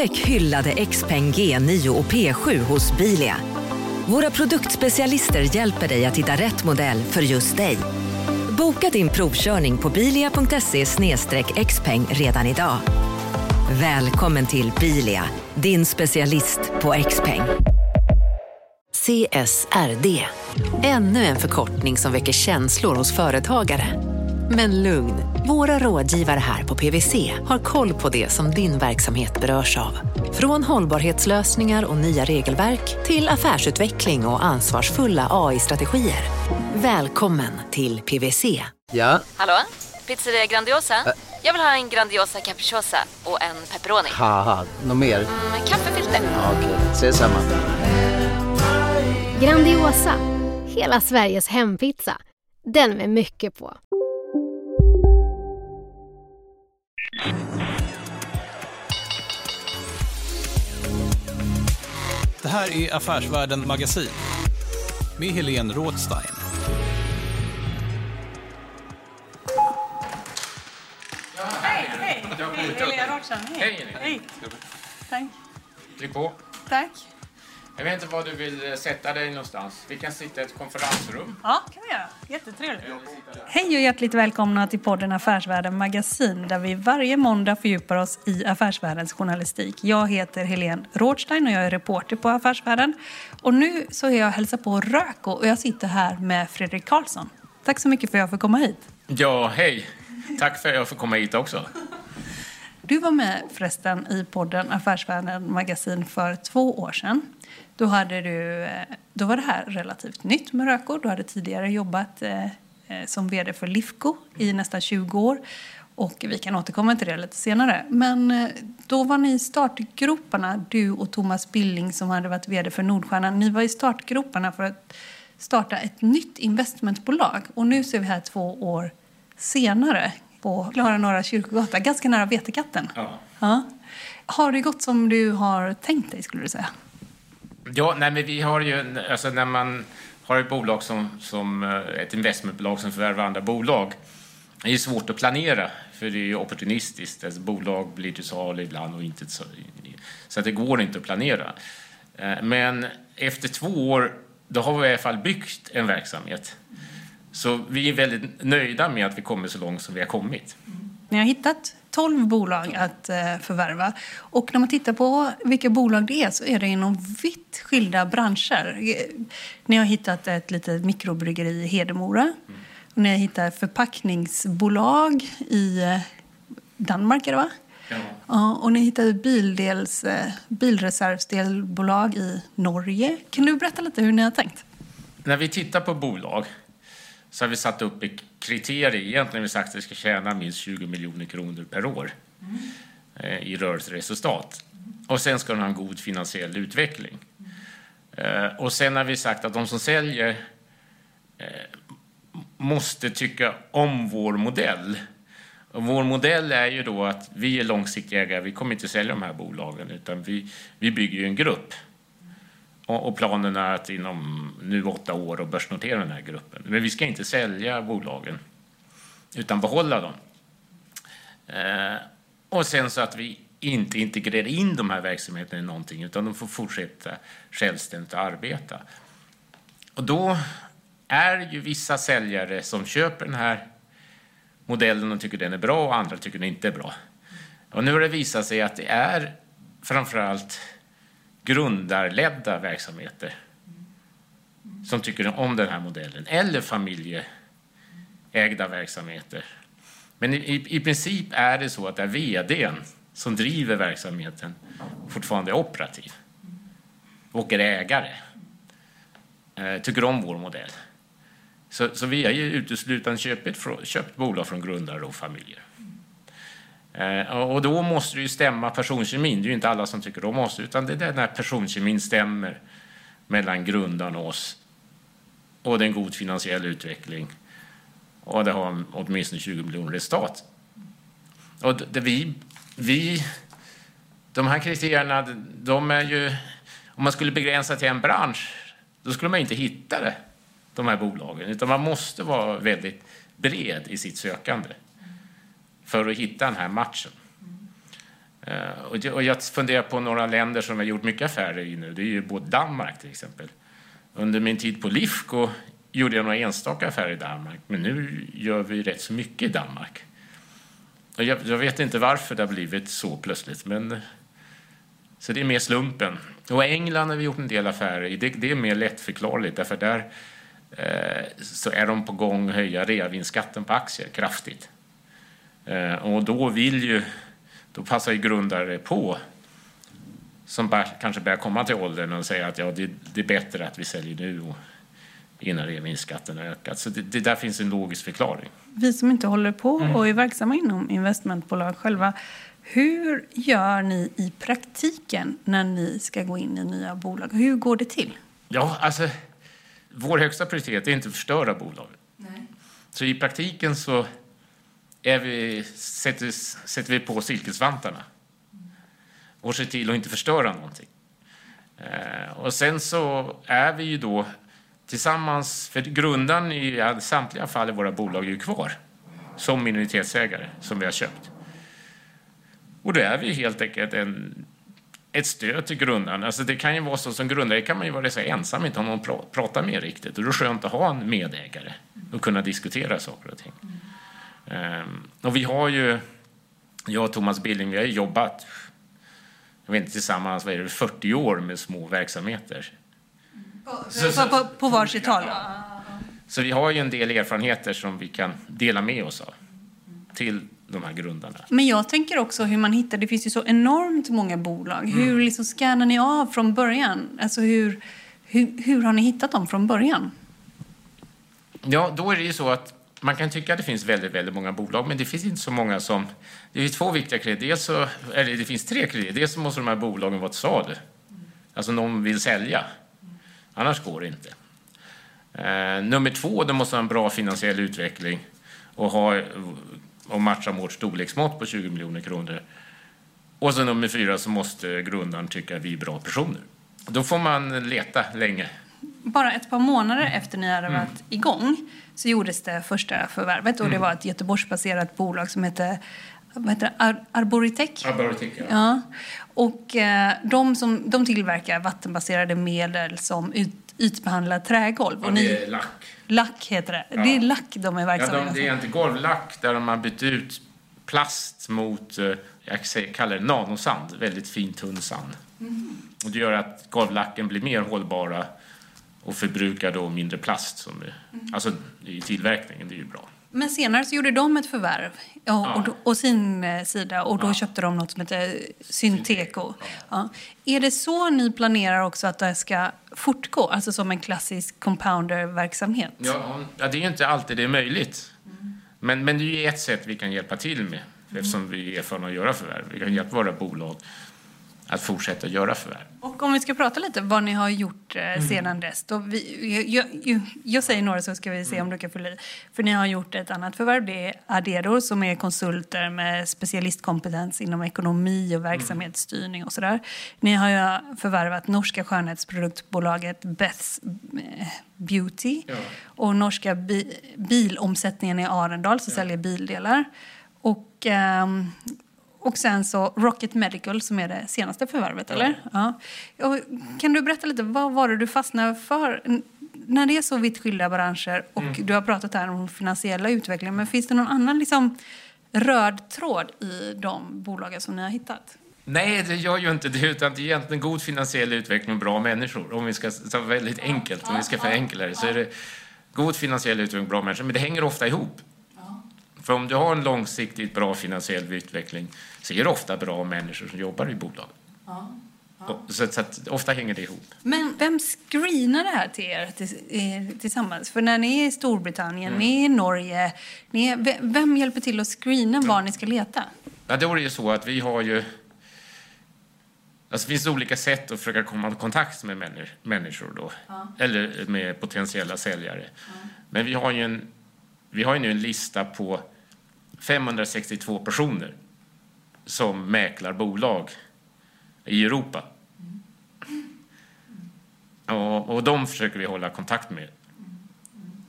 Upptäck hyllade XPeng G9 och P7 hos Bilia. Våra produktspecialister hjälper dig att hitta rätt modell för just dig. Boka din provkörning på bilia.se xpeng redan idag. Välkommen till Bilia, din specialist på XPeng. CSRD, ännu en förkortning som väcker känslor hos företagare. Men lugn, våra rådgivare här på PWC har koll på det som din verksamhet berörs av. Från hållbarhetslösningar och nya regelverk till affärsutveckling och ansvarsfulla AI-strategier. Välkommen till PWC. Ja? Hallå? Pizzeria Grandiosa? Jag vill ha en Grandiosa capriciosa och en pepperoni. Något mer? Med kaffefilter. Ja, Okej, ses samma. Grandiosa, hela Sveriges hempizza. Den med mycket på. Det här är Affärsvärlden Magasin med Helene Rådstein. Hej, hej! Helena Roxen, hej. Hej. Tack. Tryck på. Tack. Jag vet inte var du vill eh, sätta dig någonstans. Vi kan sitta i ett konferensrum. Ja, kan vi göra. Jättetrevligt. Hej och hjärtligt välkomna till podden Affärsvärlden Magasin där vi varje måndag fördjupar oss i affärsvärldens journalistik. Jag heter Helene Rådstein och jag är reporter på Affärsvärlden. Och nu så är jag hälsa på Röko och jag sitter här med Fredrik Karlsson. Tack så mycket för att jag får komma hit. Ja, hej. Tack för att jag får komma hit också. Du var med förresten i podden Affärsvärlden Magasin för två år sedan. Då, hade du, eh, då var det här relativt nytt med Röko. Du hade tidigare jobbat eh, eh, som vd för Lifco i nästan 20 år. Och vi kan återkomma till det lite senare. Men då var ni i startgroparna, du och Thomas Billing som hade varit vd för Nordstjärnan. Ni var i startgroparna för att starta ett nytt investmentbolag. Och nu ser vi här två år senare på Klara Norra Kyrkogata, ganska nära Vetekatten. Ja. Ja. Har det gått som du har tänkt dig, skulle du säga? Ja, nej, men vi har ju, alltså när man har ett bolag som, som eh, ett investmentbolag som förvärvar andra bolag, det är svårt att planera, för det är ju opportunistiskt. Alltså, bolag blir till salu ibland och inte så. Så att det går inte att planera. Eh, men efter två år, då har vi i alla fall byggt en verksamhet. Så vi är väldigt nöjda med att vi kommer så långt som vi har kommit. Ni har hittat 12 bolag att eh, förvärva. Och när man tittar på vilka bolag det är så är det inom vitt skilda branscher. Eh, Ni har hittat ett litet mikrobryggeri i Hedemora. Och ni har hittat förpackningsbolag i eh, Danmark, är det va? Ja. Ja, och ni hittade bildels, bilreservsdelbolag i Norge. Kan du berätta lite hur ni har tänkt? När vi tittar på bolag så har vi satt upp ett kriterium. Egentligen har vi sagt att vi ska tjäna minst 20 miljoner kronor per år mm. i rörelseresultat. Och sen ska den ha en god finansiell utveckling. Eh, och sen har vi sagt att de som säljer eh, måste tycka om vår modell. Och vår modell är ju då att vi är långsiktiga ägare. Vi kommer inte sälja de här bolagen utan vi, vi bygger ju en grupp. Och, och planen är att inom nu åtta år och börsnotera den här gruppen. Men vi ska inte sälja bolagen utan behålla dem. Eh, och sen så att vi inte integrerar in de här verksamheterna i någonting utan de får fortsätta självständigt att arbeta. Och då är det ju vissa säljare som köper den här modellen och tycker den är bra och andra tycker den inte är bra. Och nu har det visat sig att det är framförallt grundarledda verksamheter som tycker om den här modellen eller familjeägda verksamheter. Men i, i, i princip är det så att det är vdn som driver verksamheten fortfarande är operativ och är ägare. Eh, tycker om vår modell. Så, så vi har ju uteslutande köpt, köpt bolag från grundare och familjer. Eh, och då måste det ju stämma personkemin. Det är ju inte alla som tycker de måste, utan det är när personkemin stämmer mellan grundarna och oss. Och det är en god finansiell utveckling. Och det har åtminstone 20 miljoner i stat. Och det vi, vi, de här kriterierna, de är ju... Om man skulle begränsa till en bransch, då skulle man inte hitta det, de här bolagen. Utan man måste vara väldigt bred i sitt sökande för att hitta den här matchen. Eh, och jag- funderar på några länder som jag har gjort mycket affärer i nu. Det är ju både Danmark till exempel. Under min tid på Lifco gjorde jag några enstaka affärer i Danmark. Men nu gör vi rätt så mycket i Danmark. Och jag, jag vet inte varför det har blivit så plötsligt. Men, så det är mer slumpen. Och England har vi gjort en del affärer i. Det, det är mer lättförklarligt. Därför där eh, så är de på gång att höja reavinstskatten på aktier kraftigt. Eh, och då vill ju, då passar ju grundare på som bara, kanske börjar komma till åldern och säga att ja, det, det är bättre att vi säljer nu och innan reavinstskatten har ökat. Så det, det där finns en logisk förklaring. Vi som inte håller på och är verksamma inom investmentbolag själva, hur gör ni i praktiken när ni ska gå in i nya bolag? Hur går det till? Ja, alltså, vår högsta prioritet är inte att förstöra bolaget. Så i praktiken så vi, sätter, sätter vi på silkesvantarna och ser till att inte förstöra någonting. Eh, och sen så är vi ju då tillsammans, för grundaren i samtliga fall i våra bolag är ju kvar som minoritetsägare som vi har köpt. Och då är vi helt enkelt en, ett stöd till grundaren. Alltså det kan ju vara så som grundare kan man ju vara så ensam, inte ha någon att pra- prata med riktigt. Och då är det skönt att ha en medägare och kunna diskutera saker och ting. Ehm, och vi har ju, jag och Thomas Billing, vi har jobbat jag vet inte, tillsammans vad är det, 40 år med små verksamheter. Så- så- På, på, på varsitt håll? Så vi har ju en del erfarenheter som vi kan dela med oss av till de här grundarna. Men jag tänker också hur man hittar, det finns ju så enormt många bolag. Hur liksom scannar ni av från början? Alltså hur, hur, hur har ni hittat dem från början? Ja, då är det ju så att man kan tycka att det finns väldigt, väldigt många bolag, men det finns inte så många som... Det är två viktiga kriterier. Dels så, eller det finns tre kriterier. Dels så måste de här bolagen vara till salu. Alltså någon vill sälja. Annars går det inte. Eh, nummer två, de måste ha en bra finansiell utveckling och, ha, och matcha vårt storleksmått på 20 miljoner kronor. Och så nummer fyra så måste grundaren tycka att vi är bra personer. Då får man leta länge. Bara ett par månader efter ni hade varit igång så gjordes det första förvärvet och det var ett Göteborgsbaserat bolag som hette vad heter det? Ar- Arboritech. Ja. Och eh, de, som, de tillverkar vattenbaserade medel som ut, ytbehandlar trägolv. Och ni, det är lack. lack heter det. Det är lack de är Ja, verksamma de, inom. det är inte golvlack där de har bytt ut plast mot, eh, jag kallar det nanosand, väldigt fin tunn sand. Och det gör att golvlacken blir mer hållbara och förbrukar då mindre plast. Som är, Alltså i tillverkningen, det är ju bra. Men senare så gjorde de ett förvärv ja, och, Ja. och sin eh, sida och då köpte de något som heter Synteco. Ja. Är det så ni planerar också att det ska fortgå? Alltså som en klassisk compounder-verksamhet? Ja, ja, det är ju inte alltid det är möjligt. Men, men det är ju ett sätt vi kan hjälpa till med eftersom vi är erfarna att göra förvärv. Vi kan hjälpa våra bolag att fortsätta göra förvärv. Och om vi ska prata lite vad ni har gjort eh, sedan dess. Då vi, jag, jag, jag säger några så ska vi se om du kan fylla i. För ni har gjort ett annat förvärv. Det är Adero som är konsulter med specialistkompetens inom ekonomi och verksamhetsstyrning och sådär. Ni har ju förvärvat norska skönhetsproduktbolaget Beths eh, Beauty Ja. och norska bi, bilomsättningen i Arendal som säljer bildelar. Och, ehm, och sen så Rocket Medical som är det senaste förvärvet, eller? Ja. Och kan du berätta lite, vad var det du fastnade för? När det är så vitt skilda branscher och du har pratat här om finansiella utvecklingen, men finns det någon annan liksom, röd tråd i de bolagen som ni har hittat? Nej, det gör ju inte det. Utan det är egentligen god finansiell utveckling och bra människor. Om vi ska ta väldigt enkelt, om vi ska förenkla det, så är det god finansiell utveckling och bra människor. Men det hänger ofta ihop. För om du har en långsiktigt bra finansiell utveckling så är det ofta bra människor som jobbar i bolaget. Och- Så, så att ofta hänger det ihop. Men vem screenar det här till er eh, tillsammans? För när ni är i Storbritannien, ni är i Norge, ni är, ve- vem hjälper till att screena var ni ska leta? Ja, då är det ju så att vi har ju... Alltså det finns olika sätt att försöka komma i kontakt med männi- människor då. Eller med potentiella säljare. Men vi har ju en, vi har ju nu en lista på 562 personer som mäklar bolag i Europa. Och, och de försöker vi hålla kontakt med.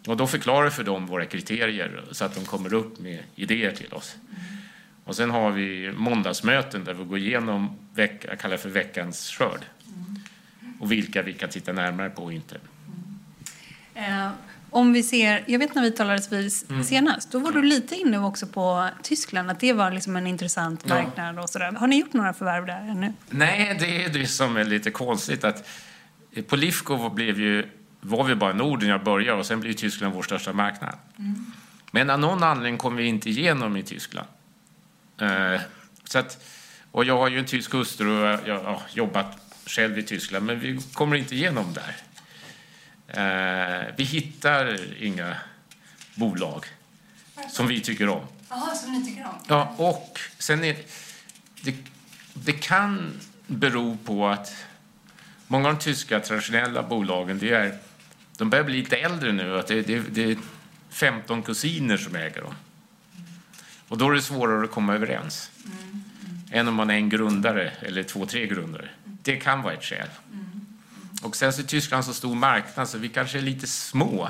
Och då förklarar vi för dem våra kriterier så att de kommer upp med idéer till oss. Och sen har vi måndagsmöten där vi går igenom veck, jag kallar för veckans skörd. Och vilka vi kan titta närmare på och inte. Eh, om vi ser, jag vet när vi talades vid Mm. senast, då var du lite inne också på Tyskland, att det var liksom en intressant Ja. marknad och sådär. Har ni gjort några förvärv där ännu? Nej, det är det som är lite konstigt. att På Lifco blev ju, var vi bara Norden jag började och sen blev Tyskland vår största marknad. Men av någon anledning kom vi inte igenom i Tyskland. Eh, så att, och jag har ju en tysk hustru och jag har jobbat själv i Tyskland, men vi kommer inte igenom där. Eh, vi hittar inga bolag som vi tycker om. Jaha, som ni tycker om? Ja, och sen är det, det, kan bero på att många av de tyska traditionella bolagen, det är, de börjar bli lite äldre nu. Att det, det, det är 15 kusiner som äger dem. Och då är det svårare att komma överens. Än om man är en grundare eller två, tre grundare. Det kan vara ett skäl. Och sen så är Tyskland så stor marknad så vi kanske är lite små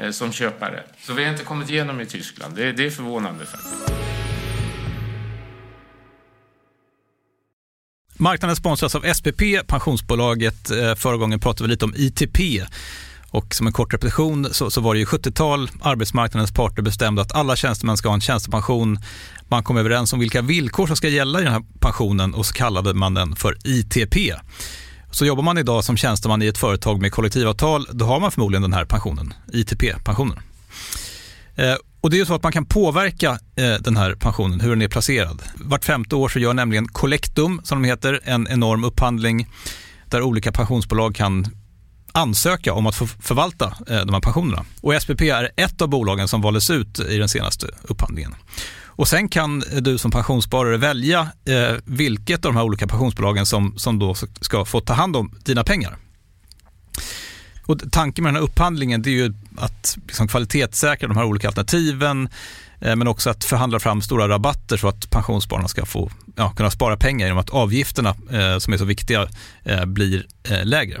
eh, som köpare. Så vi har inte kommit igenom i Tyskland. Det, det är förvånande faktiskt. Marknaden sponsras av SPP, pensionsbolaget. Eh, förra gången pratade vi lite om ITP. Och som en kort repetition så, så var det ju 70-tal, arbetsmarknadens parter bestämde att alla tjänstemän ska ha en tjänstepension. Man kom överens om vilka villkor som ska gälla i den här pensionen och så kallade man den för ITP. Så jobbar man idag som tjänsteman i ett företag med kollektivavtal, då har man förmodligen den här pensionen, ITP-pensionen. Eh, och det är ju så att man kan påverka eh, den här pensionen, hur den är placerad. Vart femte år så gör nämligen Collectum, som de heter, en enorm upphandling där olika pensionsbolag kan ansöka om att få förvalta eh, de här pensionerna. Och SPP är ett av bolagen som valdes ut i den senaste upphandlingen. Och sen kan du som pensionssparare välja eh, vilket av de här olika pensionsbolagen som, som då ska få ta hand om dina pengar. Och tanken med den här upphandlingen det är ju att liksom kvalitetssäkra de här olika alternativen eh, men också att förhandla fram stora rabatter så att pensionsspararna ska få ja, kunna spara pengar genom att avgifterna eh, som är så viktiga eh, blir eh, lägre.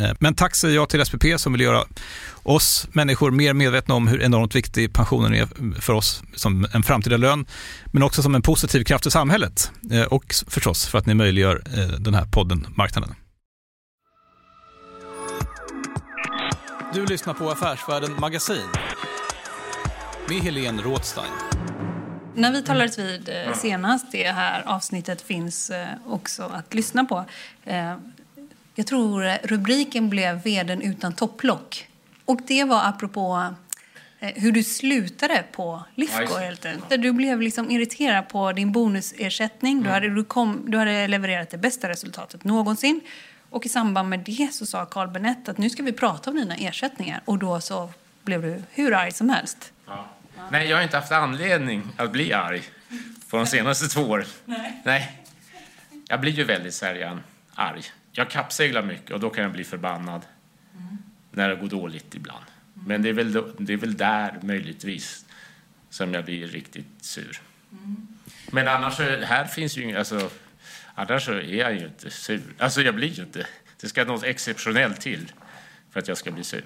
Eh, Men tack säger jag till SPP som vill göra oss människor mer medvetna om hur enormt viktig pensionen är för oss som en framtida lön, men också som en positiv kraft i samhället. Eh, Och förstås för att ni möjliggör eh, den här podden Marknaden. Du lyssnar på Affärsvärlden Magasin med Helene Rådstein. När vi talades vid senast, det här avsnittet finns också att lyssna på. Jag tror rubriken blev Veden utan topplock. Och det var apropå eh, hur du slutade på Lifco helt enkelt. Du blev liksom irriterad på din bonusersättning. Du, hade, du, kom, du hade levererat det bästa resultatet någonsin. Och i samband med det så sa Carl Benett att nu ska vi prata om dina ersättningar. Och då så blev du hur arg som helst. Ja. Nej, jag har inte haft anledning att bli arg på de senaste två åren. Nej. Jag blir ju väldigt sällan arg. Jag kappseglar mycket och då kan jag bli förbannad när det går dåligt ibland. Men det är, väl, då- det är väl där möjligtvis som jag blir riktigt sur. Men annars, här finns ju inga, alltså, annars så är jag ju inte sur. Alltså jag blir ju inte, det ska något exceptionellt till för att jag ska bli sur.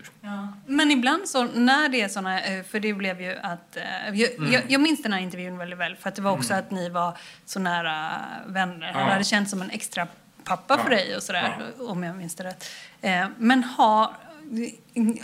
Men ibland så när det är såna, eh, för det blev ju att, eh, jag, Mm. jag, jag minns den här intervjun väldigt väl för att det var också att ni var så nära vänner. Ja. hade känts som en extra pappa för Ja. dig och sådär, om jag minns det rätt. Eh, Men har,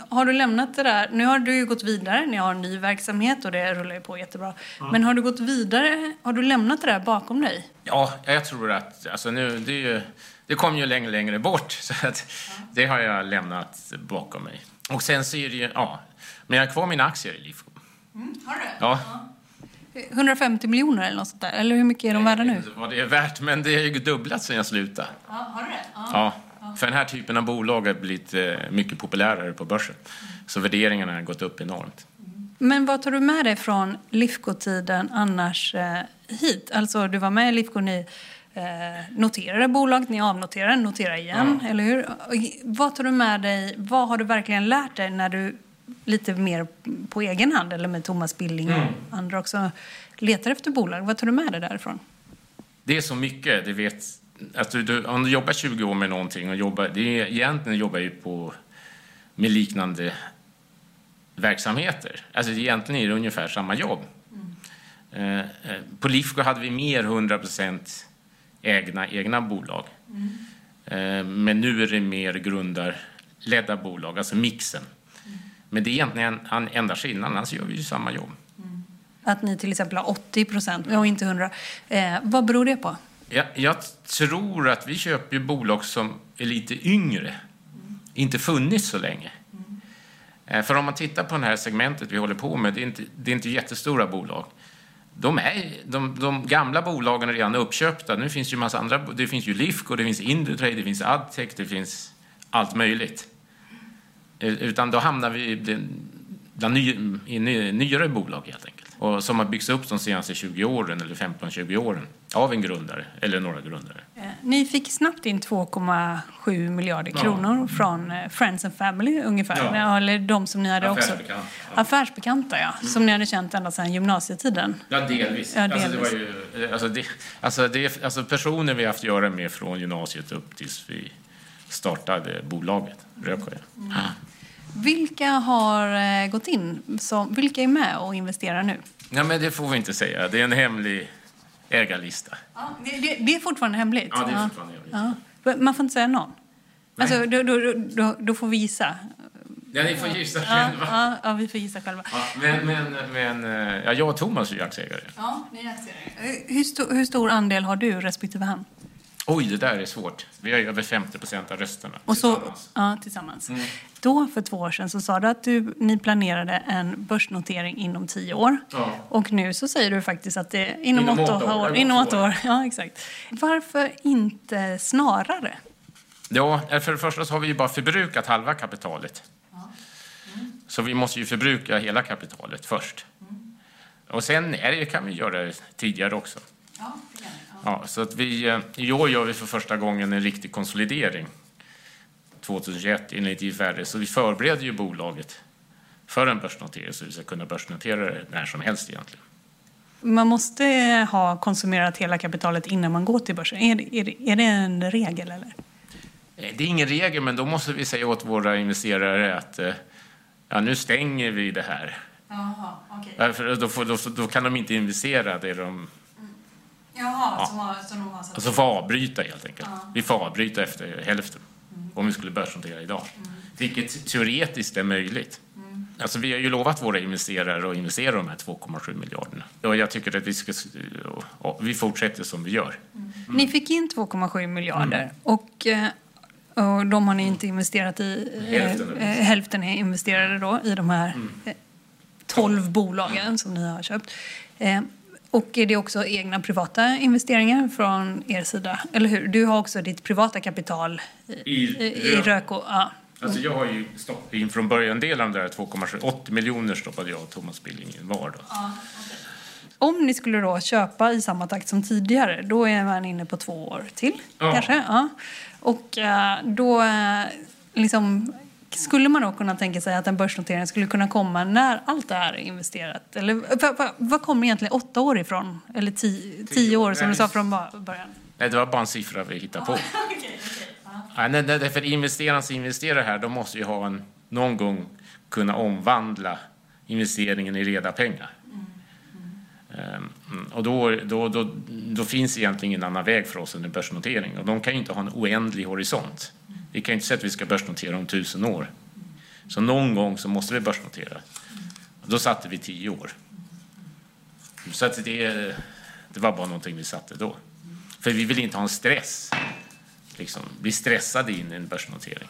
har du lämnat det där, nu har du ju gått vidare, ni har en ny verksamhet och det rullar ju på jättebra. Men har du gått vidare, har du lämnat det där bakom dig? Ja, jag tror att alltså nu, det är ju det kom ju längre längre bort. Så att det har jag lämnat bakom mig. Och sen så är det ju, ja, men jag har kvar mina aktier i Lifco. Har du? Ja, 150 miljoner eller något sånt där? Eller hur mycket är de värda nu? vad det är värt, men det har ju dubblat sen jag slutade. Ja, har du det? Ja, för den här typen av bolag har blivit eh, mycket populärare på börsen. Så värderingarna har gått upp enormt. Men vad tar du med dig från Lifco-tiden annars eh, hit? Alltså, du var med i Lifco, ni eh, noterade bolaget, ni avnoterade, noterade igen, eller hur? Vad tar du med dig, vad har du verkligen lärt dig när du lite mer på egen hand, eller med Thomas Billing och andra också, letar efter bolag? Vad tar du med dig därifrån? Det är så mycket, det vet... Alltså, du, om du jobbar 20 år med någonting och jobbar... Det är, egentligen jobbar ju på, med liknande verksamheter. Alltså egentligen är det ungefär samma jobb. Eh, eh, på Lifco hade vi mer 100% egna, egna bolag. Eh, men nu är det mer grundarledda bolag, alltså mixen. Men det är egentligen en, enda skillnaden, annars gör vi ju samma jobb. Att ni till exempel har 80 procent och inte 100. Eh, vad beror det på? Jag, jag tror att vi köper ju bolag som är lite yngre, inte funnits så länge. Eh, För om man tittar på det här segmentet vi håller på med, det är inte, det är inte jättestora bolag. De, är, de, de gamla bolagen är redan uppköpta. Nu finns ju massa andra, det finns ju Lifco, det finns Indutrade, det finns Adtech, det finns allt möjligt. Eh, Utan då hamnar vi bland- ny, i ny, nyare bolag helt enkelt. Och som har byggts upp de senaste 20 åren eller 15-20 åren av en grundare eller några grundare. Eh, Ni fick snabbt in 2,7 miljarder Ja. kronor från eh, Friends and Family ungefär. Ja. Ja, eller de som ni hade också... Affärsbekanta, ja. Mm. Affärsbekanta, ja. Som ni hade känt ända sedan gymnasietiden. Ja, delvis. Ja, Alltså, det var delvis. ju, alltså, det, alltså, det, alltså personer vi haft att göra med från gymnasiet upp tills vi startade bolaget Rödsjö. Mm. Vilka har eh, gått in? Som, vilka är med och investerar nu? Ja, men det får vi inte säga. Det är en hemlig ägarlista. Ja, det, det, det är fortfarande hemligt? Ja, det är fortfarande hemligt. Ja. Man får inte säga någon? Alltså, då, då, då, då, får vi gissa. Ja, ni får gissa Ja, själva. ja, ja, vi får gissa själva. Ja, men, men, men eh, ja, jag och Thomas är ju aktieägare. Ja, ni är aktieägare. Hur, stor, hur stor andel har du respektive han? Oj, det där är svårt. Vi har ju över 50 procent av rösterna. Och så, tillsammans. ja, tillsammans. Mm. Då, för två år sedan, så sa du att du, ni planerade en börsnotering inom tio år. Ja. Och nu så säger du faktiskt att det är inom, Inom åtta, åtta år. år. Det Inom åtta år. Ja, exakt. Varför inte snarare? Ja, för det första så har vi ju bara förbrukat halva kapitalet. Så vi måste ju förbruka hela kapitalet först. Och sen är det, kan vi göra det tidigare också. Ja, så att vi, eh, I år gör vi för första gången en riktig konsolidering. 2021 enligt IFRS. Så vi förbereder ju bolaget för en börsnotering så vi ska kunna börsnotera det när som helst egentligen. Man måste ha konsumerat hela kapitalet innan man går till börsen. Är det, är det, är det en regel eller? Eh, Det är ingen regel, men då måste vi säga åt våra investerare att eh, ja, nu stänger vi det här. Ja, För då, får, då, då kan de inte investera det de... Jaha, som, har, som de har satt Alltså får avbryta helt enkelt. Vi får avbryta efter hälften. Om vi skulle börsnotera idag. Vilket teoretiskt är möjligt. Alltså vi har ju lovat våra investerare att investera de här 2,7 miljarderna. Och jag tycker att vi ska... Vi fortsätter som vi gör. Ni fick in 2,7 miljarder Mm. och, eh, och de har ni inte investerat i. eh, Hälften. eh, hälften är investerade då i de här Mm. eh, 12 bolagen som ni har köpt. Eh, Och är det också egna privata investeringar från er sida? Eller hur? Du har också ditt privata kapital i, I i, Röko. Ja. Alltså jag har ju stoppat in från början en del av de där 2,7... 80 miljoner stoppade jag och Thomas Billing in var då. Om ni skulle då köpa i samma takt som tidigare, då är man inne på två år till. Ja. Kanske. Ja. Och eh, då eh, liksom, skulle man då kunna tänka sig att en börsnotering skulle kunna komma när allt det här är investerat? Eller vad, kommer egentligen åtta år ifrån? Eller tio, tio år som du sa från början? Nej, det var bara en siffra vi hittade på. Ja, nej, nej, för investeraren som investerar här, de måste ju ha en, någon gång kunna omvandla investeringen i reda pengar. Ehm, mm, Och då, då, då, då finns egentligen ingen annan väg för oss än en börsnotering. Och de kan ju inte ha en oändlig horisont. Vi kan ju inte säga att vi ska börsnotera om tusen år. Så någon gång så måste vi börsnotera. Då satte vi tio år. Så att det, det var bara någonting vi satte då. För vi vill inte ha en stress liksom bli stressade in i en börsnotering.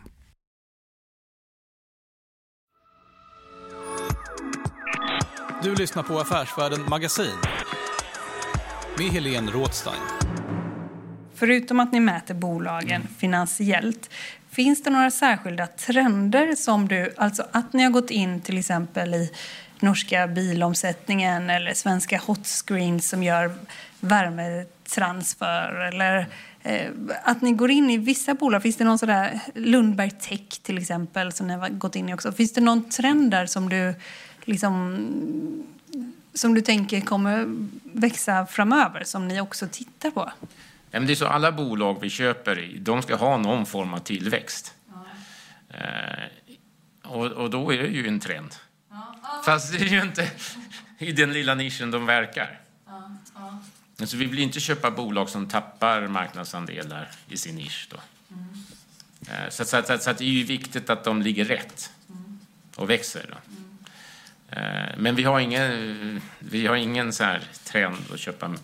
Du lyssnar på Affärsvärlden Magasin med Helene Rådstein. Förutom att ni mäter bolagen finansiellt, finns det några särskilda trender som du, alltså att ni har gått in till exempel i norska bilomsättningen eller svenska hotscreens som gör värmetransfer eller eh, att ni går in i vissa bolag. Finns det någon sådär Lundberg Tech till exempel som ni har gått in i också? Finns det någon trend där som du liksom, som du tänker kommer växa framöver, som ni också tittar på? det är så alla bolag vi köper i, de ska ha någon form av tillväxt. Ja. Eh, och, och, då är det ju en trend. Ja. Fast det är ju inte i den lilla nischen de verkar. Ja. Ja. Alltså, vi vill inte köpa bolag som tappar marknadsandelar i sin nisch. Då. Mm. Eh, så, så, så, så, det är ju viktigt att de ligger rätt mm. och växer. Då. Mm. Eh, men vi har ingen, vi har ingen så här trend att köpa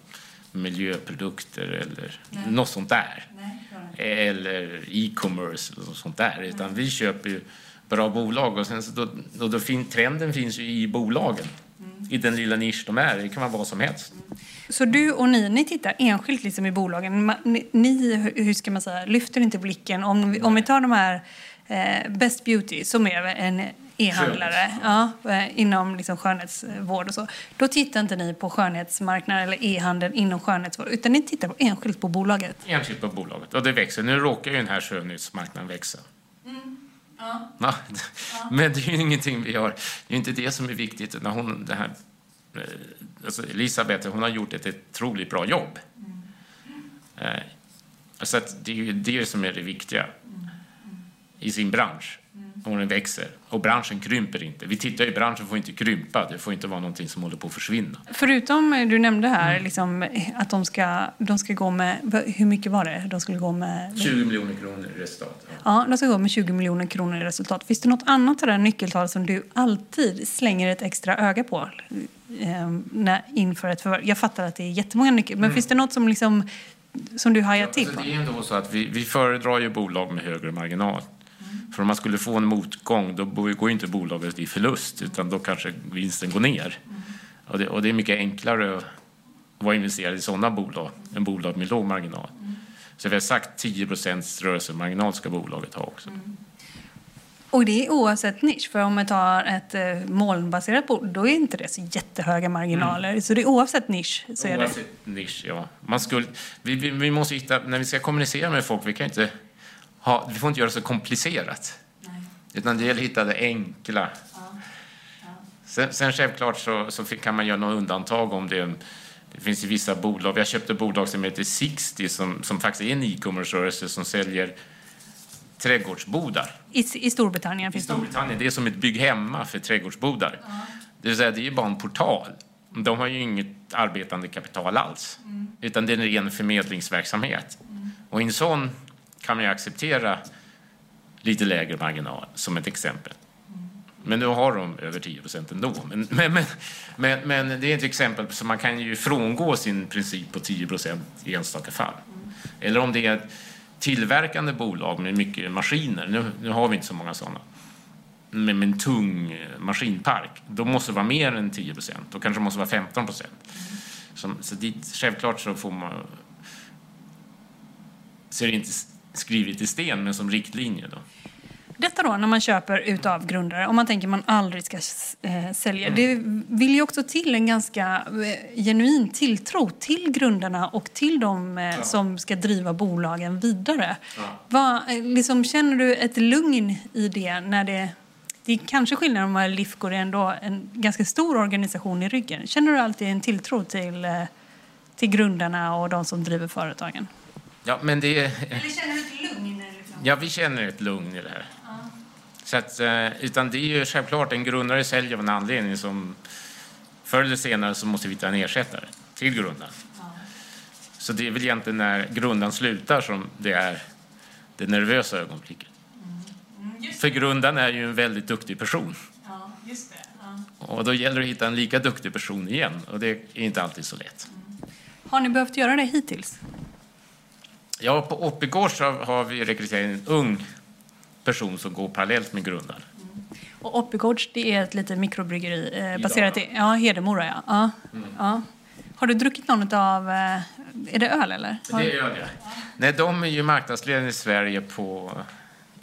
miljöprodukter eller Nej. något sånt där. Nej, eller e-commerce eller något sånt där. Utan vi köper ju bra bolag och sen så då, då, då fin, trenden finns ju i bolagen. Mm. I den lilla nisch de är. Det kan vara vad som helst. Mm. Så du och ni, ni tittar enskilt liksom i bolagen. Ni, hur ska man säga, lyfter inte blicken. Om, om vi tar de här eh, Best Beauty som är en e-handlare ja, eh, inom liksom skönhetsvård och så. Då tittar inte ni på skönhetsmarknaden eller e-handeln inom skönhetsvård utan ni tittar på enskilt på bolaget? Enskilt på bolaget och det växer. Nu råkar ju den här skönhetsmarknaden växa. Mm. Ja. ja. Men det är ju ingenting vi har. Det är inte det som är viktigt. När hon, det här, eh, alltså Elisabeth hon har gjort ett otroligt bra jobb. Mm. Eh, så det är ju det som är det viktiga mm. i sin bransch och den växer. Och branschen krymper inte. Vi tittar i branschen får inte krympa. Det får inte vara någonting som håller på att försvinna. Förutom, eh, du nämnde här, mm. liksom, eh, att de ska, de ska gå med, hur mycket var det? De skulle gå med? 20 miljoner kronor i resultat. Ja. ja, de ska gå med 20 miljoner kronor i resultat. Finns det något annat av det nyckeltal som du alltid slänger ett extra öga på? Eh, när, inför ett förvärv? Jag fattar att det är jättemånga nyckeltal, men mm. finns det något som liksom som du hajar till på? Alltså det är ändå så att vi, vi föredrar ju bolag med högre marginal. För om man skulle få en motgång då går inte bolaget i förlust utan då kanske vinsten går ner. Och det, och det är mycket enklare att vara investerad i sådana bolag än bolag med låg marginal. Så vi har sagt 10% rörelsemarginal ska bolaget ha också. Och det är oavsett nisch, för om man tar ett eh, molnbaserat bolag då är inte det så jättehöga marginaler. Mm. Så det är oavsett nisch. Så oavsett är det. nisch, ja. Man skulle, vi, vi, vi, måste hitta, när vi ska kommunicera med folk, vi kan inte ha, vi får inte göra det så komplicerat. Nej. Utan det gäller att hitta det enkla. Ja. Ja. Sen, sen självklart så, så, kan man göra några undantag om det. Det finns ju vissa bolag. Vi har köpt ett bolag som heter Sixty som, som faktiskt är en e-commerce-rörelse som säljer trädgårdsbodar. I, I Storbritannien finns I Storbritannien. Det är som ett bygg hemma för trädgårdsbodar. Ja. Det vill säga, det är bara en portal. De har ju inget arbetande kapital alls. Mm. Utan det är en ren förmedlingsverksamhet. Mm. Och i en sån kan man ju acceptera lite lägre marginal, som ett exempel. Men nu har de över 10 procent ändå. Men, men, men, men, men det är ett exempel, så man kan ju frångå sin princip på 10 procent i enstaka fall. Eller om det är ett tillverkande bolag med mycket maskiner, nu, nu har vi inte så många sådana, med, med en tung maskinpark, då måste det vara mer än 10 procent. Då kanske det måste vara 15 procent. Så, så dit, självklart så får man... Så är det inte skrivet i sten, men som riktlinje. Då. Detta då när man köper utav grundare, om man tänker man aldrig ska eh, sälja. Det vill ju också till en ganska eh, genuin tilltro till grundarna och till de eh, ja. som ska driva bolagen vidare. Ja. Vad, eh, liksom, känner du ett lugn i det när det det är kanske skillnad om Lifco är ändå en ganska stor organisation i ryggen. Känner du alltid en tilltro till, eh, till grundarna och de som driver företagen? Ja, men det... Eller känner du ett lugn? Liksom? Ja, vi känner ett lugn i det här. Så att, eh, utan det är ju självklart, en grundare säljer av en anledning som förr eller senare så måste vi hitta en ersättare till grundaren. Ja. Så det är väl egentligen när grundaren slutar som det är det nervösa ögonblicket. Mm. Mm, För grundaren är ju en väldigt duktig person. Ja, just det. Ja. Och då gäller det att hitta en lika duktig person igen och det är inte alltid så lätt. Mm. Har ni behövt göra det hittills? Ja, på Oppigårds har vi rekryterat en ung person som går parallellt med grundaren. Mm. Och Oppigårds, det är ett litet mikrobryggeri eh, baserat i ja, Hedemora. Ja. Ja, mm. ja. Har du druckit någon av... Eh, är det öl eller? Har... Det är öl, ja. ja. Nej, de är ju marknadsledande i Sverige på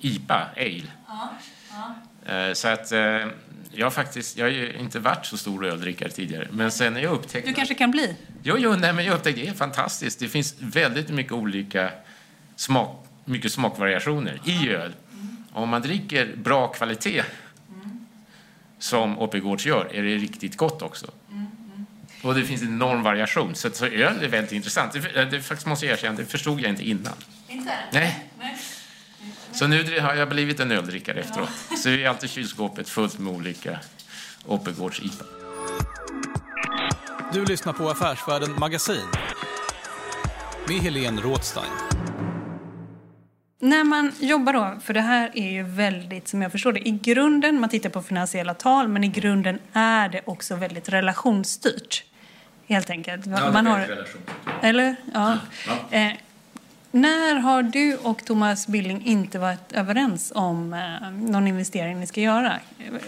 IPA, ale. Ja. Eh, så att eh, jag har faktiskt, jag har ju inte varit så stor öldrickare tidigare, men sen när jag upptäckte... Du kanske kan bli? Jo, jo, nej, men jag upptäckte det är fantastiskt. Det finns väldigt mycket olika smak, mycket smakvariationer i öl. Om man dricker bra kvalitet, mm. som Oppigårds gör, är det riktigt gott också. Mm. Och det finns en enorm variation. Så, så öl är väldigt intressant. Det, det faktiskt måste jag erkänna, det förstod jag inte innan. Inte? Nej. Nej. Så nu har jag blivit en öldrickare efteråt. Så är alltid kylskåpet fullt med olika Oppigårds IPA. Du lyssnar på Affärsvärlden Magasin med Helene Rådstein. När man jobbar då, för det här är ju väldigt, som jag förstår det, i grunden, man tittar på finansiella tal, men i grunden är det också väldigt relationsstyrt. Helt enkelt. Ja, man har, relation. Eller? Ja. ja. När har du och Thomas Billing inte varit överens om eh, någon investering ni ska göra?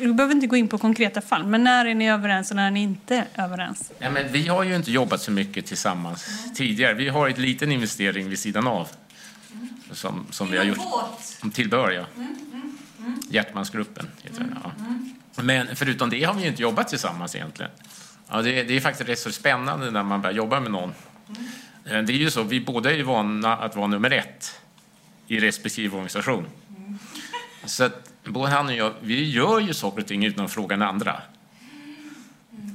Du behöver inte gå in på konkreta fall, men när är ni överens och när är ni inte överens? Ja, men vi har ju inte jobbat så mycket tillsammans mm. tidigare. Vi har en liten investering vid sidan av som, som vi har gjort. Om tillbehör, ja. Mm, mm, mm. Hjärtmansgruppen heter den. Ja. Mm, mm. Men förutom det har vi ju inte jobbat tillsammans egentligen. Ja, det, det är faktiskt rätt så spännande när man börjar jobba med någon. Mm. Det är ju så, vi båda är ju vana att vara nummer ett i respektive organisation. Så att både han och jag, vi gör ju saker och ting utan att fråga den andra.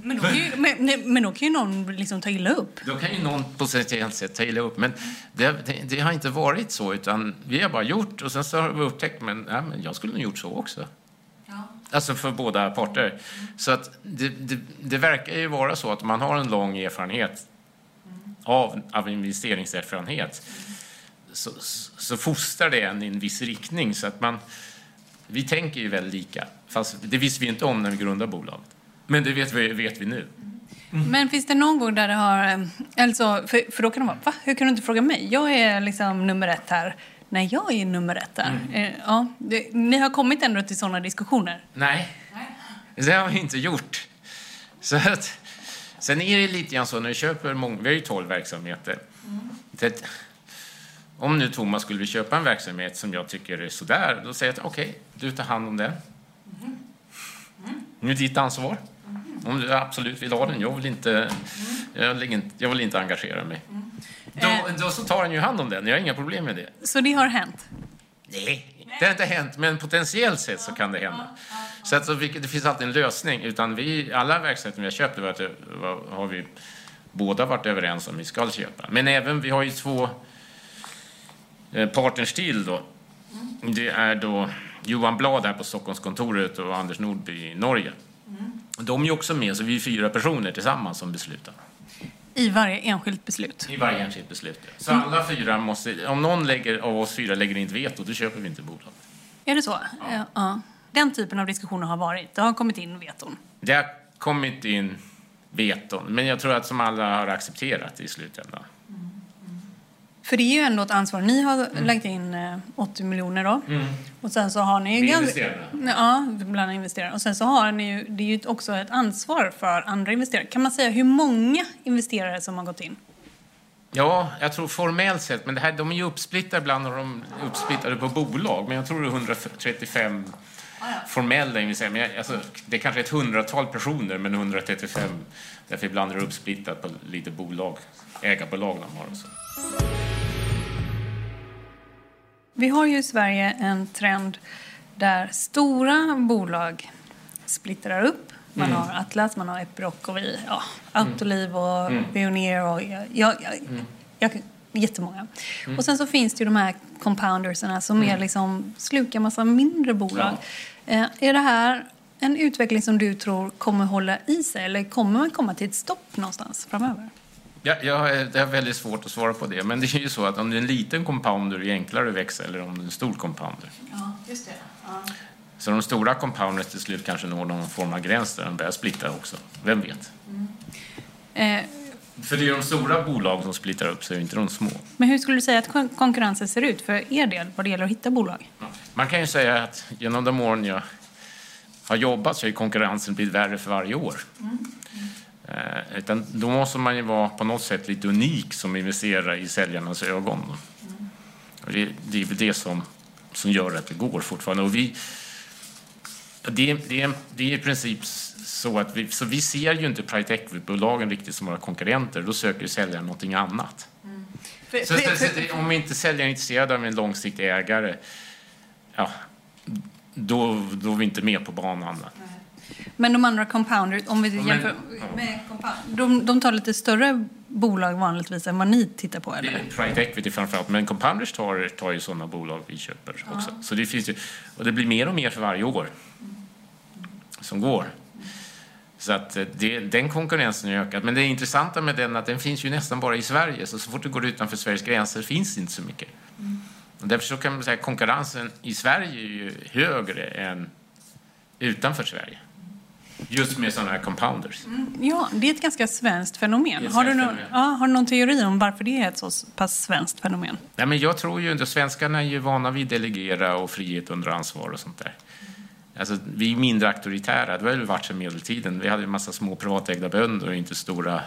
Men då kan ju, men, men då kan ju någon liksom ta illa upp. Då kan ju någon på ett sätt ta illa upp. Men det, det, det, har inte varit så, utan vi har bara gjort och sen så har vi upptäckt men, ja, men jag skulle nog gjort så också. Ja. Alltså för båda parter. Mm. Så att det, det, verkar ju vara så att man har en lång erfarenhet mm. Av, av investeringserfarenhet så, så fostrar det en i en viss riktning. Så att man, vi tänker ju väldigt lika. Fast det visste vi inte om när vi grundade bolaget. Men det vet vi, vet vi nu. Mm. Men finns det någon gång där det har... Alltså, för, för då kan det vara, va? Hur kan du inte fråga mig? Jag är liksom nummer ett här. Nej, jag är nummer ett här. Mm. Eh, ja, det, ni har kommit ändå till sådana diskussioner? Nej, det har vi inte gjort. Så att, sen är det lite grann så när vi köper många, vi har ju tolv verksamheter. Mm. Det, om nu Thomas skulle köpa en verksamhet som jag tycker är sådär, då säger jag okej, okay, du tar hand om den. Mm. Mm. Nu är ditt ansvar. Om du absolut vill ha den. Jag vill inte, jag vill inte, jag vill inte engagera mig. Då, eh. då så tar han ju hand om den. Jag har inga problem med det. Så det har hänt? Nej, det har inte hänt. Men potentiellt sett så kan det hända. Så att, så, det finns alltid en lösning. Utan vi, alla verksamheter vi har köpt har vi båda varit överens om vi ska köpa. Men även, vi har ju två eh, partners till då. Det är då Johan Blad här på Stockholmskontoret och Anders Nordby i Norge. Mm. De är också med, så vi är fyra personer tillsammans som beslutar. I varje enskilt beslut? I varje enskilt beslut. Så alla fyra måste, om någon lägger, av oss fyra lägger in ett veto, då köper vi inte bolaget. Är det så? Ja. ja. Den typen av diskussioner har varit. Det har kommit in veton. Det har kommit in veton, men jag tror att som alla har accepterat i slutändan. För det är ju ändå ett ansvar. Ni har mm. lagt in 80 miljoner då. Mm. Och sen så har ni ju... investerarna? Ja, bland investerare. Och sen så har ni ju, det är ju också ett ansvar för andra investerare. Kan man säga hur många investerare som har gått in? Ja, jag tror formellt sett, men det här, de är ju uppsplittade ibland och de är uppsplittade på bolag. Men jag tror det är 135 formella investerare. Men jag, alltså, det är kanske ett hundratal personer, men 135. Därför ibland är det uppsplittat på lite bolag, ägarbolag de har och så. Vi har ju i Sverige en trend där stora bolag splittrar upp. Man mm. har Atlas, man har Epiroc och vi, ja, Autoliv och mm. Pioneer och ja, ja, mm. jag, jättemånga. Mm. Och sen så finns det ju de här compoundersarna som mm. är liksom, slukar massa mindre bolag. Ja. Eh, är det här en utveckling som du tror kommer hålla i sig eller kommer man komma till ett stopp någonstans framöver? Ja, jag, det är väldigt svårt att svara på det. Men det är ju så att om det är en liten compounder är det enklare att växa eller om det är en stor compounder. Ja, just det. Ja. Så de stora compounders till slut kanske når någon form av gräns där de börjar splitta också. Vem vet? Mm. Eh. För det är de stora bolagen som splittrar upp sig, inte de små. Men hur skulle du säga att konkurrensen ser ut för er del vad det gäller att hitta bolag? Man kan ju säga att genom de åren jag har jobbat så har konkurrensen blivit värre för varje år. Mm. Eh, utan då måste man ju vara på något sätt lite unik som investerare i säljarnas ögon. Det, det är väl det som, som gör att det går fortfarande. Och vi, det, det, det är i princip så att vi, så vi ser ju inte private equity-bolagen riktigt som våra konkurrenter. Då söker säljaren någonting annat. Mm. Så, för, så, om inte säljaren är intresserad av en långsiktig ägare, ja, då, då är vi inte med på banan. Men de andra compounders, om vi jämför med compound, de, de tar lite större bolag vanligtvis än vad ni tittar på? Eller? Private equity framförallt, men compounders tar, tar ju sådana bolag vi köper ja. också. Så det finns ju, och det blir mer och mer för varje år som går. Så att eh, det, den konkurrensen har ökat. Men det intressanta med den är att den finns ju nästan bara i Sverige. Så, så fort du går utanför Sveriges gränser finns det inte så mycket. Mm. Och därför så kan man säga att konkurrensen i Sverige är ju högre än utanför Sverige. Just med sådana här compounders. Mm, ja, det är ett ganska svenskt fenomen. Har, du no ja, har du någon teori om varför det är ett så pass svenskt fenomen? Ja, men jag tror ju inte, svenskarna är ju vana vid delegera och frihet under ansvar och sånt där. Alltså, vi är mindre auktoritära, det har väl varit sedan medeltiden. Vi hade en massa små privatägda bönder och inte stora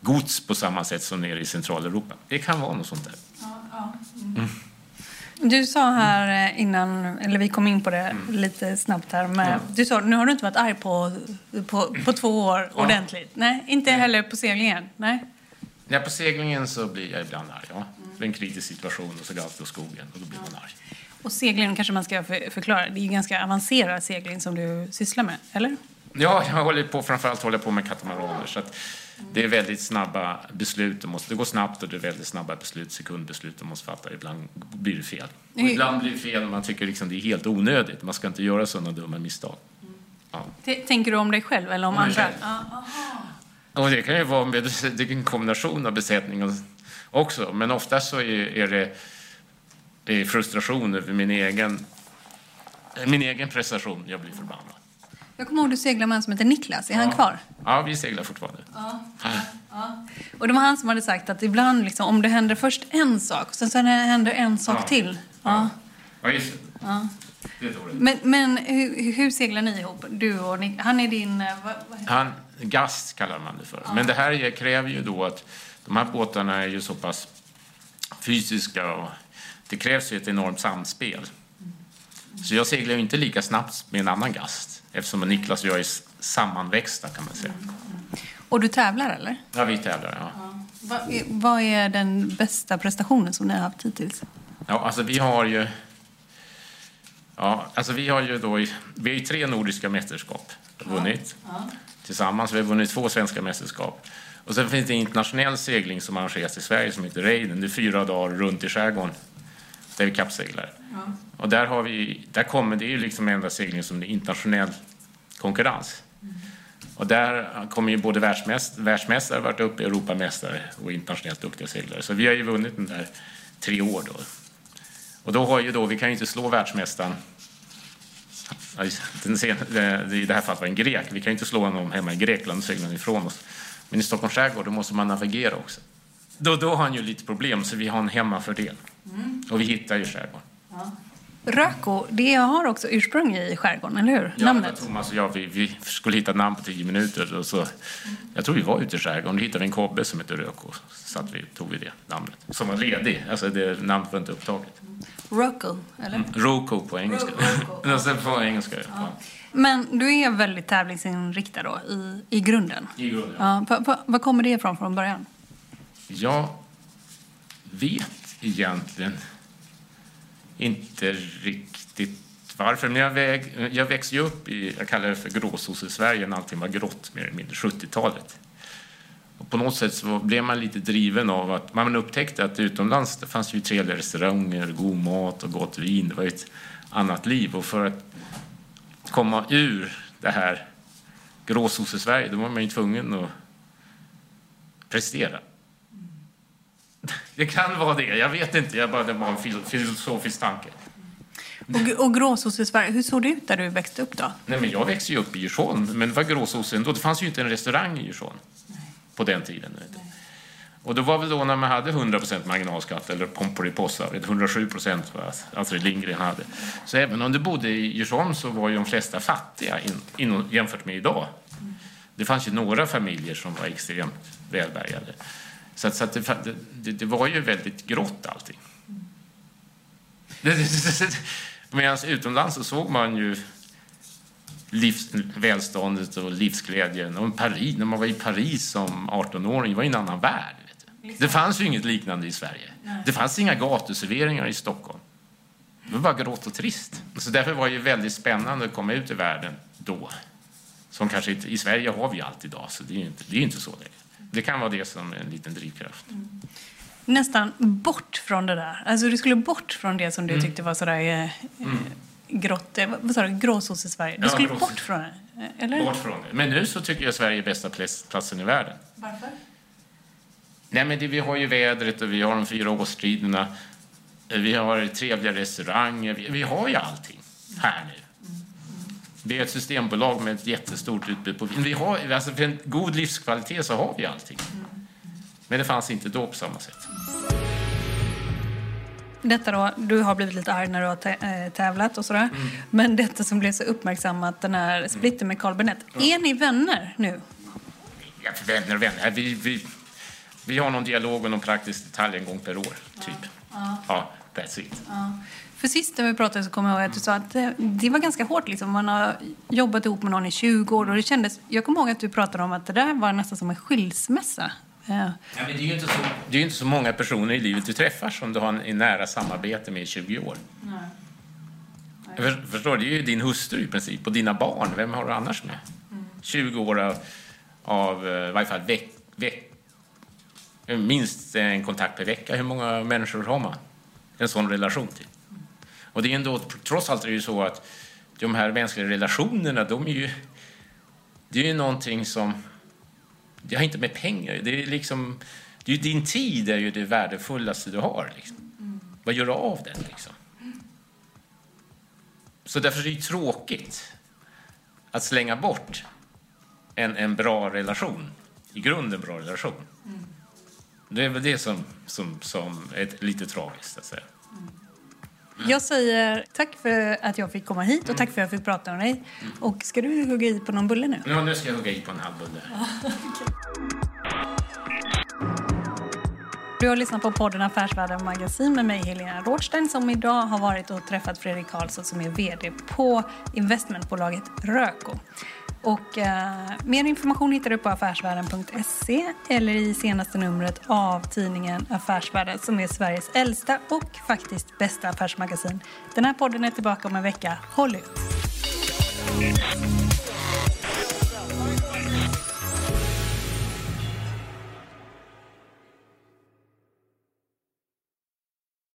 gods på samma sätt som nere i Centraleuropa. Det kan vara något sånt där. Ja, ja. Mm. Du sa här eh, innan, eller vi kom in på det mm. lite snabbt här. Med, ja. Du sa, nu har du inte varit arg på, på, på två år ja. ordentligt. Nej, inte Nej. heller på seglingen? Nej. Nej, på seglingen så blir jag ibland arg. Ja. Mm. Det är en kritisk situation och så går allt åt skogen och då blir man arg. Och seglingen kanske man ska förklara. Det är ju ganska avancerad segling som du sysslar med, eller? Ja, jag håller på, framförallt håller på med katamaraner. Så att det är väldigt snabba beslut. Det, måste, det går snabbt och det är väldigt snabba beslut, sekundbeslut de måste fatta. Ibland blir det fel. Och ibland blir det fel och man tycker liksom det är helt onödigt. Man ska inte göra sådana dumma misstag. Ja. Tänker du om dig själv eller om, om andra? Och det kan ju vara med, det är en kombination av besättning också. Men oftast så är, det, det är frustration över min egen, min egen prestation jag blir förbannad. Jag kommer ihåg du seglade med en som heter Niklas. Är ja. han kvar? Ja, vi seglar fortfarande. Ja. Ja. Och det var han som hade sagt att ibland, liksom, om det händer först en sak, och sen så händer en sak till. Ja, ja. just det. Ja. Men, men hur, hur, seglar ni ihop? Du och Nick, han är din... Eh, vad, vad han, gast kallar man det för. Men det här kräver ju då att de här båtarna är ju så pass fysiska och det krävs ju ett enormt samspel. Så jag seglar ju inte lika snabbt med en annan gast eftersom Niklas och jag är sammanväxta kan man säga. Och du tävlar eller? Ja, vi tävlar. Ja. ja. Vad, är, vad är den bästa prestationen som ni har haft hittills? Ja, alltså vi har ju... Ja, alltså vi har ju då... Vi har ju tre nordiska mästerskap vunnit ja. Ja. tillsammans. Vi har vunnit två svenska mästerskap. Och sen finns det internationell segling som arrangeras i Sverige som heter Reiden. Det är fyra dagar runt i skärgården där vi kappseglar. Ja. Och där, har vi, där kommer det ju liksom enda seglingen som är internationell konkurrens. Mm. Och där kommer ju både världsmäst, världsmästare, varit uppe, Europamästare och internationellt duktiga seglare. Så vi har ju vunnit den där tre år då. Och då har ju då, vi kan ju inte slå världsmästaren den sen, I det här fallet var en grek. Vi kan ju inte slå honom hemma i Grekland och segla ifrån oss. Men i Stockholms skärgård då måste man navigera också. Då, då har han ju lite problem, så vi har en hemmafördel. Mm. Och vi hittar ju skärgården. Ja. Röko, det har också ursprung i skärgården, eller hur? Ja, Namnet? Thomas och jag, vi, vi, skulle hitta ett namn på tio minuter. Och så, jag tror vi var ute i skärgården. Då hittade vi en kobbe som hette Röko. Så att vi tog vi det namnet. Som var ledig. Alltså det namnet var inte upptaget. Roko, eller? Mm, Roko på engelska. Roko. på engelska, ja. ja. Men du är väldigt tävlingsinriktad då, i, i grunden? I grunden, ja. ja var kommer det ifrån från början? Jag vet egentligen inte riktigt varför. Men jag, väg, jag växte ju upp i, jag kallar det för gråsosse-Sverige, när allting var grått, mer eller mindre, 70-talet. Och på något sätt så blev man lite driven av att man upptäckte att utomlands det fanns ju trevliga restauranger, god mat och gott vin. Det var ett annat liv. Och för att komma ur det här gråsosse-Sverige, då var man ju tvungen att prestera. Det kan vara det, jag vet inte. Jag bara, det var en filosofisk tanke. Och, och gråsosse i Sverige, hur såg det ut där du växte upp då? Nej, men jag växte ju upp i Djursholm, men det var gråsosse ändå. Det fanns ju inte en restaurang i Djursholm på den tiden. Och det var väl då när man hade 100% marginalskatt, eller Pomperipossa, 107 procent vad Astrid Lindgren hade. Så även om du bodde i Djursholm så var ju de flesta fattiga in, in, jämfört med idag. Det fanns ju några familjer som var extremt välbärgade. Så, att, så att det, det, det, var ju väldigt grått allting. Medan utomlands så såg man ju livs, välståndet och livsglädjen. Och Paris, när man var i Paris som 18-åring, det var ju en annan värld. Det fanns ju inget liknande i Sverige. Det fanns inga gatuserveringar i Stockholm. Det var bara grått och trist. Så därför var det väldigt spännande att komma ut i världen då. Som kanske inte, I Sverige har vi allt idag, så det är inte, det är inte så längre. Det kan vara det som är en liten drivkraft. Mm. Nästan bort från det där. Alltså du skulle bort från det som du mm. tyckte var sådär eh, mm. grått, eh, vad sa du, gråsås i Sverige. Du ja, skulle bort från det, eh, eller? Bort från det. Men nu så tycker jag Sverige är bästa platsen i världen. Varför? Nej, men det, vi har ju vädret och vi har de fyra årstiderna. Vi har trevliga restauranger. Vi, vi har ju allting här nu. Vi är ett systembolag med ett jättestort utbud på vin. Vi har, alltså för en god livskvalitet så har vi allting. Men det fanns inte då på samma sätt. Detta då, du har blivit lite arg när du har eh, tävlat och sådär. Mm. Men detta som blev så uppmärksammat, den här splitten med Carl Benett. Mm. Är ni vänner nu? Ja, vänner och vänner. Vi, vi, vi har någon dialog och någon praktisk detalj en gång per år, typ. Ja, ja. ja that's it. Ja. För sist när vi pratade så kommer jag ihåg att du sa att det, det, var ganska hårt. Liksom. Man har jobbat ihop med någon i 20 år och det kändes... Jag kommer ihåg att du pratade om att det där var nästan som en skilsmässa. Ja. ja det är ju inte så, det är inte så många personer i livet du träffar som du har en, en nära samarbete med i 20 år. Nej. Nej. För, förstår, det är ju din hustru i princip och dina barn. Vem har du annars med? Mm. 20 år av, av eh, i varje fall veck, veck, minst en kontakt per vecka. Hur många människor har man en sån relation till? Och det är ändå, trots allt är det ju så att de här mänskliga relationerna, de är ju, det är ju någonting som, det har inte med pengar, det är liksom, det är din tid är ju det värdefullaste du har. Liksom. Mm. Vad gör du av den liksom? Så därför är det ju tråkigt att slänga bort en, en bra relation, i grunden bra relation. Mm. Det är väl det som, som, som är lite tragiskt att säga. Jag säger tack för att jag fick komma hit och tack för att jag fick prata med dig. Och ska du hugga i på någon bulle nu? Ja, nu ska jag hugga i på en halv bulle. Du har lyssnat på podden Affärsvärlden Magasin med mig Helena Rådstein som idag har varit och träffat Fredrik Karlsson som är VD på investmentbolaget Röko. Och, eh, mer information hittar du på affärsvärlden.se eller i senaste numret av tidningen Affärsvärlden som är Sveriges äldsta och faktiskt bästa affärsmagasin. Den här podden är tillbaka om en vecka. Håll ut!